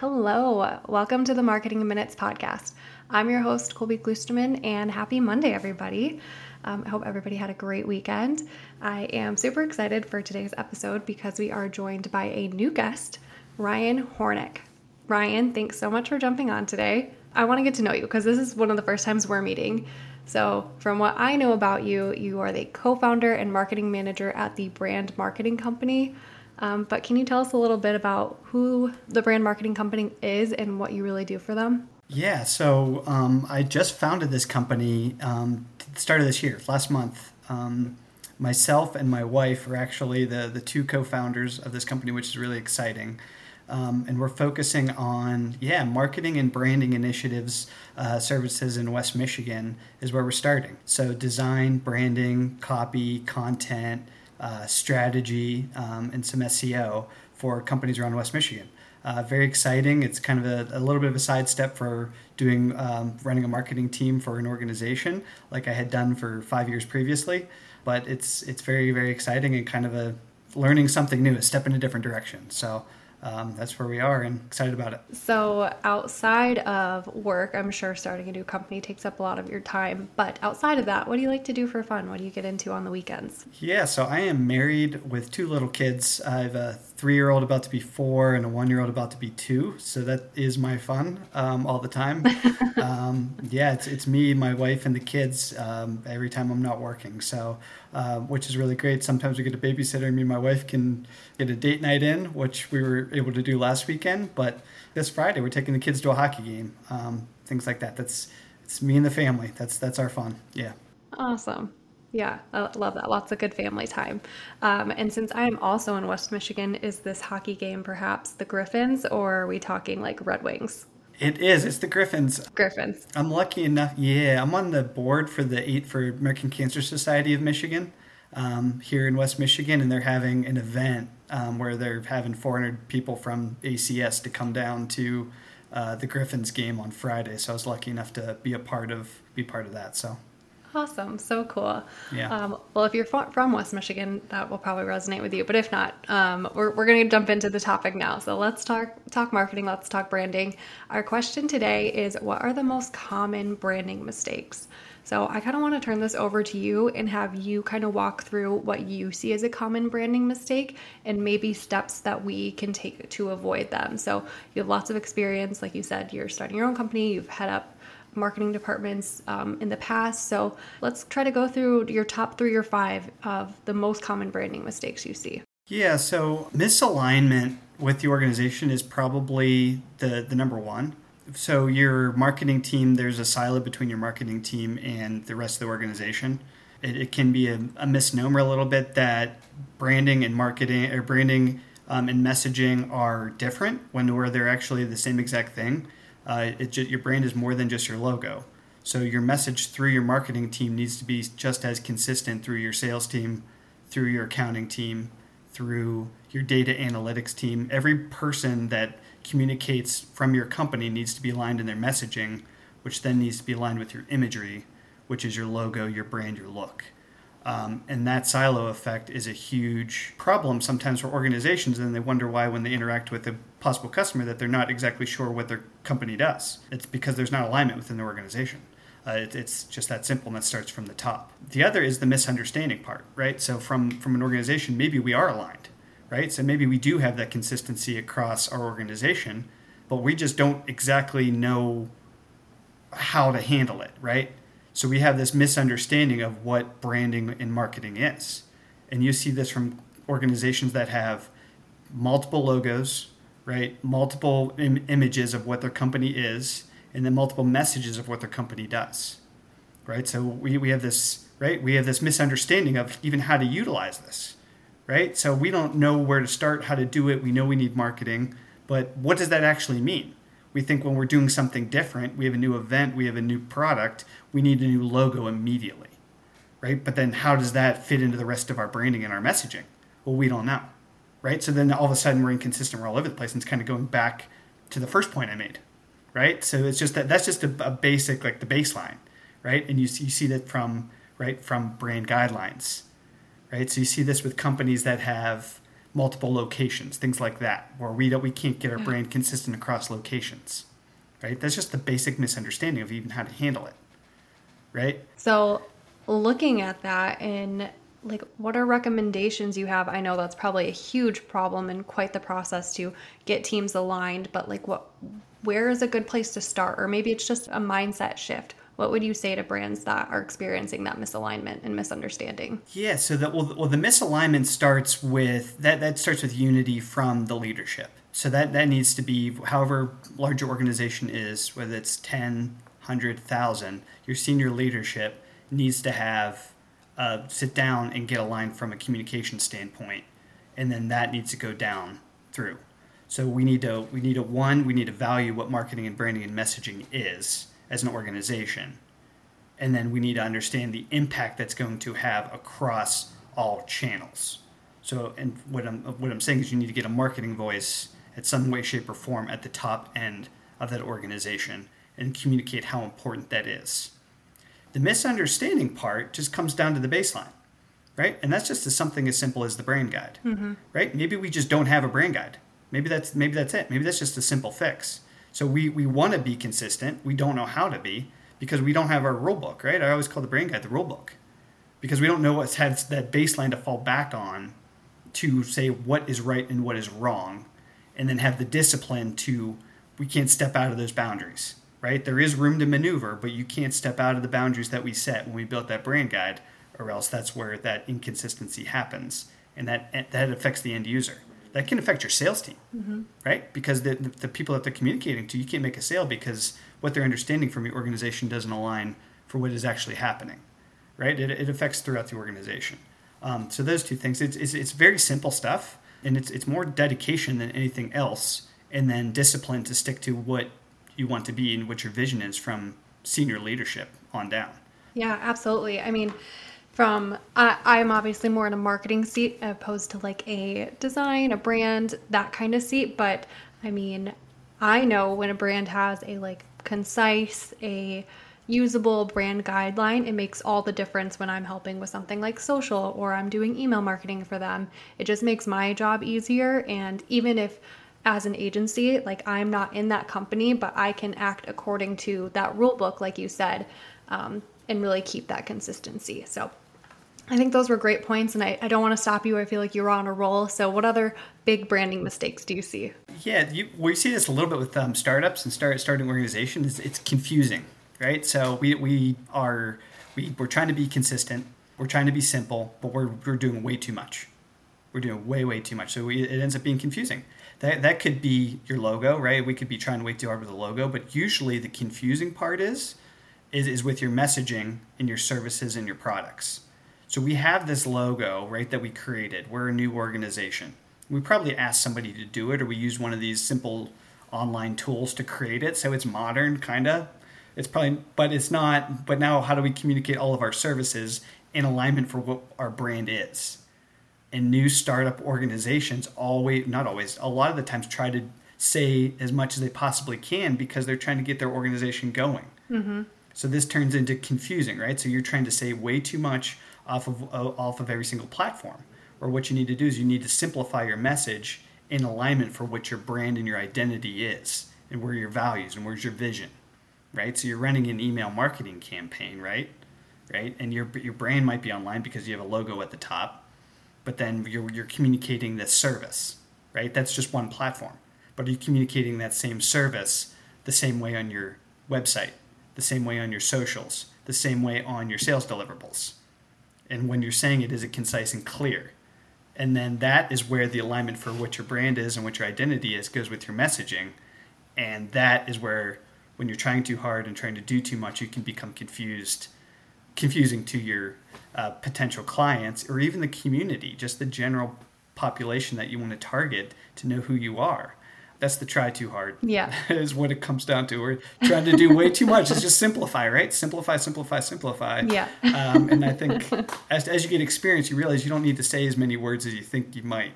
Hello, welcome to the Marketing in Minutes podcast. I'm your host, Colby Klusterman, and happy Monday, everybody. Um, I hope everybody had a great weekend. I am super excited for today's episode because we are joined by a new guest, Ryan Hornack. Ryan, thanks so much for jumping on today. I want to get to know you because this is one of the first times we're meeting. So, from what I know about you, you are the co founder and marketing manager at the brand marketing company. Um, but can you tell us a little bit about who the brand marketing company is and what you really do for them? Yeah, so um, I just founded this company um, started this year, last month. Um, myself and my wife are actually the, the two co founders of this company, which is really exciting. Um, and we're focusing on yeah marketing and branding initiatives uh, services in west michigan is where we're starting so design branding copy content uh, strategy um, and some seo for companies around west michigan. Uh, very exciting. It's kind of a, a, little bit of a sidestep for doing um, running a marketing team for an organization like i had done for five years previously. But it's it's very very exciting and kind of a learning something new a step in a different direction. So um, that's where we are and excited about it. So, outside of work, I'm sure starting a new company takes up a lot of your time. But outside of that, what do you like to do for fun? What do you get into on the weekends? Yeah, so I am married with two little kids. I have a three year old about to be four and a one year old about to be two. So, that is my fun um, all the time. um, yeah, it's, it's me, my wife, and the kids um, every time I'm not working. So, uh, which is really great. Sometimes we get a babysitter, and me and my wife can get a date night in, which we were able to do last weekend. But this Friday, we're taking the kids to a hockey game, um, things like that. That's it's me and the family. That's that's our fun. Yeah. Awesome. Yeah, I love that. Lots of good family time. Um, and since I am also in West Michigan, is this hockey game perhaps the Griffins, or are we talking like Red Wings? It is. It's the Griffins. Griffins. I'm lucky enough. Yeah, I'm on the board for the eight for American Cancer Society of Michigan um, here in West Michigan, and they're having an event um, where they're having 400 people from ACS to come down to uh, the Griffins game on Friday. So I was lucky enough to be a part of be part of that. So Awesome. So cool. Yeah. Um, well, if you're from West Michigan, that will probably resonate with you. But if not, um, we're, we're going to jump into the topic now. So let's talk talk marketing. Let's talk branding. Our question today is: What are the most common branding mistakes? So I kind of want to turn this over to you and have you kind of walk through what you see as a common branding mistake and maybe steps that we can take to avoid them. So you have lots of experience, like you said, you're starting your own company. You've head up marketing departments um, in the past. So let's try to go through your top three or five of the most common branding mistakes you see. Yeah, so misalignment with the organization is probably the, the number one. So your marketing team, there's a silo between your marketing team and the rest of the organization. It, it can be a, a, misnomer a little bit that branding and marketing or branding um, and messaging are different when where they're actually the same exact thing uh, just, your brand is more than just your logo. So your message through your marketing team needs to be just as consistent through your sales team, through your accounting team, through your data analytics team. Every person that communicates from your company needs to be aligned in their messaging, which then needs to be aligned with your imagery, which is your logo, your brand, your look. Um, and that silo effect is a huge problem sometimes for organizations, and they wonder why, when they interact with a possible customer, that they're not exactly sure what their company does. It's because there's not alignment within the organization. Uh, it, it's just that simple, and that starts from the top. The other is the misunderstanding part, right? So, from from an organization, maybe we are aligned, right? So maybe we do have that consistency across our organization, but we just don't exactly know how to handle it, right? So we have this misunderstanding of what branding and marketing is. And you see this from organizations that have multiple logos, right? Multiple Im- images of what their company is, and then multiple messages of what their company does, right? So we, we have this, right? We have this misunderstanding of even how to utilize this, right? So we don't know where to start, how to do it. We know we need marketing, but what does that actually mean? We think when we're doing something different, we have a new event, we have a new product, we need a new logo immediately, right? But then how does that fit into the rest of our branding and our messaging? Well, we don't know, right? So then all of a sudden we're inconsistent, we're all over the place, and it's kind of going back to the first point I made, right? So it's just that that's just a, a basic, like the baseline, right? And you, you see that from, right, from brand guidelines, right? So you see this with companies that have multiple locations, things like that, where we don't we can't get our brand consistent across locations. Right? That's just the basic misunderstanding of even how to handle it. Right? So, looking at that and like what are recommendations you have? I know that's probably a huge problem and quite the process to get teams aligned, but like what where is a good place to start or maybe it's just a mindset shift what would you say to brands that are experiencing that misalignment and misunderstanding? Yeah, so that well, well the misalignment starts with that that starts with unity from the leadership. So that that needs to be however large your organization is, whether it's 10, 100,000, your senior leadership needs to have uh, sit down and get aligned from a communication standpoint, and then that needs to go down through. So we need to we need to one we need to value what marketing and branding and messaging is as an organization. And then we need to understand the impact that's going to have across all channels. So, and what I'm what I'm saying is, you need to get a marketing voice at some way, shape, or form at the top end of that organization and communicate how important that is. The misunderstanding part just comes down to the baseline, right? And that's just as something as simple as the brand guide, mm-hmm. right? Maybe we just don't have a brand guide. Maybe that's maybe that's it. Maybe that's just a simple fix. So we, we want to be consistent. We don't know how to be because we don't have our rule book, right? I always call the brand guide the rule book because we don't know what's had that baseline to fall back on to say what is right and what is wrong and then have the discipline to we can't step out of those boundaries right there is room to maneuver but you can't step out of the boundaries that we set when we built that brand guide or else that's where that inconsistency happens and that that affects the end user that can affect your sales team, mm-hmm. right? Because the, the, the, people that they're communicating to, you can't make a sale because what they're understanding from your organization doesn't align for what is actually happening, right? It, it affects throughout the organization. Um, so those two things, it's, it's, it's very simple stuff, and it's, it's more dedication than anything else, and then discipline to stick to what you want to be and what your vision is from senior leadership on down. Yeah, absolutely. I mean, from I, am obviously more in a marketing seat opposed to like a design, a brand, that kind of seat. But I mean, I know when a brand has a like concise, a usable brand guideline, it makes all the difference when I'm helping with something like social or I'm doing email marketing for them. It just makes my job easier. And even if as an agency, like I'm not in that company, but I can act according to that rule book, like you said, um, and really keep that consistency. So I think those were great points, and I, I don't want to stop you. I feel like you're on a roll. So, what other big branding mistakes do you see? Yeah, you, we see this a little bit with um, startups and start starting organizations. It's confusing, right? So we, we are we, we're trying to be consistent. We're trying to be simple, but we're we're doing way too much. We're doing way way too much. So we, it ends up being confusing. That that could be your logo, right? We could be trying way too hard with the logo, but usually the confusing part is is, is with your messaging and your services and your products so we have this logo, right, that we created. We're a new organization. We probably asked somebody to do it, or we use one of these simple online tools to create it. So it's modern, kind of. It's probably, but it's not. But now, how do we communicate all of our services in alignment for what our brand is? And new startup organizations always, not always, a lot of the times try to say as much as they possibly can because they're trying to get their organization going. Mm-hmm. So this turns into confusing, right? So you're trying to say way too much off of off of every single platform. Or what you need to do is you need to simplify your message in alignment for what your brand and your identity is, and where your values and where's your vision, right? So you're running an email marketing campaign, right? Right, and your your brand might be online because you have a logo at the top, but then you're you're communicating this service, right? That's just one platform, but are you communicating that same service the same way on your website, the same way on your socials, the same way on your sales deliverables? And when you're saying it is it concise and clear? And then that is where the alignment for what your brand is and what your identity is goes with your messaging. And that is where when you're trying too hard and trying to do too much you can become confused confusing to your uh, potential clients or even the community just the general population that you want to target to know who you are that's the try too hard. Yeah. is what it comes down to. We're trying to do way too much. It's just simplify, right? Simplify, simplify, simplify. Yeah. Um, and I think as, as you get experience, you realize you don't need to say as many words as you think you might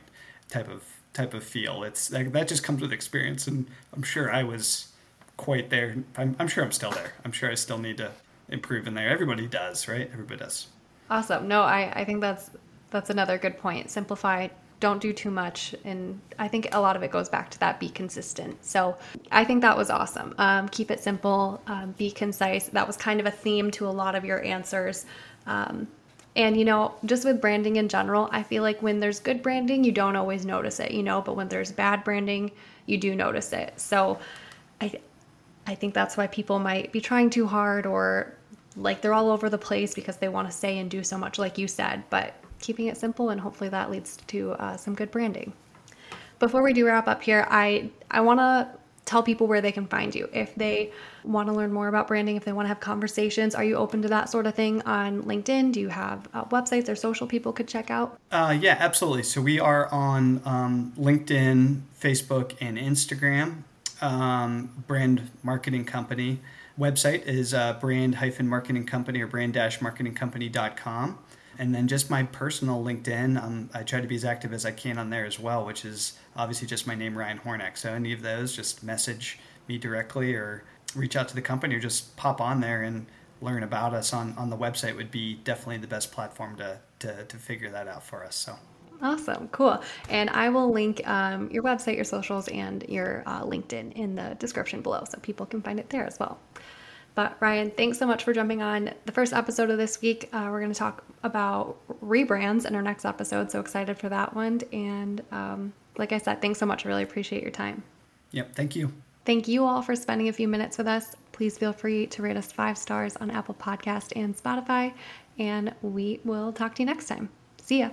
type of type of feel. It's that, that just comes with experience. And I'm sure I was quite there. I'm, I'm sure I'm still there. I'm sure I still need to improve in there. Everybody does, right? Everybody does. Awesome. No, I, I think that's that's another good point. Simplify don't do too much. And I think a lot of it goes back to that be consistent. So I think that was awesome. Um, keep it simple, um, be concise. That was kind of a theme to a lot of your answers. Um, and you know, just with branding in general, I feel like when there's good branding, you don't always notice it, you know, but when there's bad branding, you do notice it. So I I think that's why people might be trying too hard or like they're all over the place because they want to say and do so much like you said, but keeping it simple and hopefully that leads to uh, some good branding. Before we do wrap up here, I I want to tell people where they can find you. If they want to learn more about branding if they want to have conversations are you open to that sort of thing on linkedin? Do you have uh, websites or social people could check out? Uh, yeah absolutely. So we are on um, linkedin facebook and instagram. Um, brand marketing company. Website is uh, brand hyphen marketing company or brand marketing company.com and then just my personal LinkedIn. Um, I try to be as active as I can on there as well, which is obviously just my name, Ryan Hornack. So any of those, just message me directly or reach out to the company or just pop on there and learn about us on, on the website would be definitely the best platform to, to, to figure that out for us. So. Awesome, cool. And I will link um, your website, your socials, and your uh, LinkedIn in the description below so people can find it there as well. But Ryan, thanks so much for jumping on the first episode of this week. Uh, we're going to talk about rebrands in our next episode. So excited for that one. And um, like I said, thanks so much. I really appreciate your time. Yep. Thank you. Thank you all for spending a few minutes with us. Please feel free to rate us five stars on Apple Podcast and Spotify. And we will talk to you next time. See ya.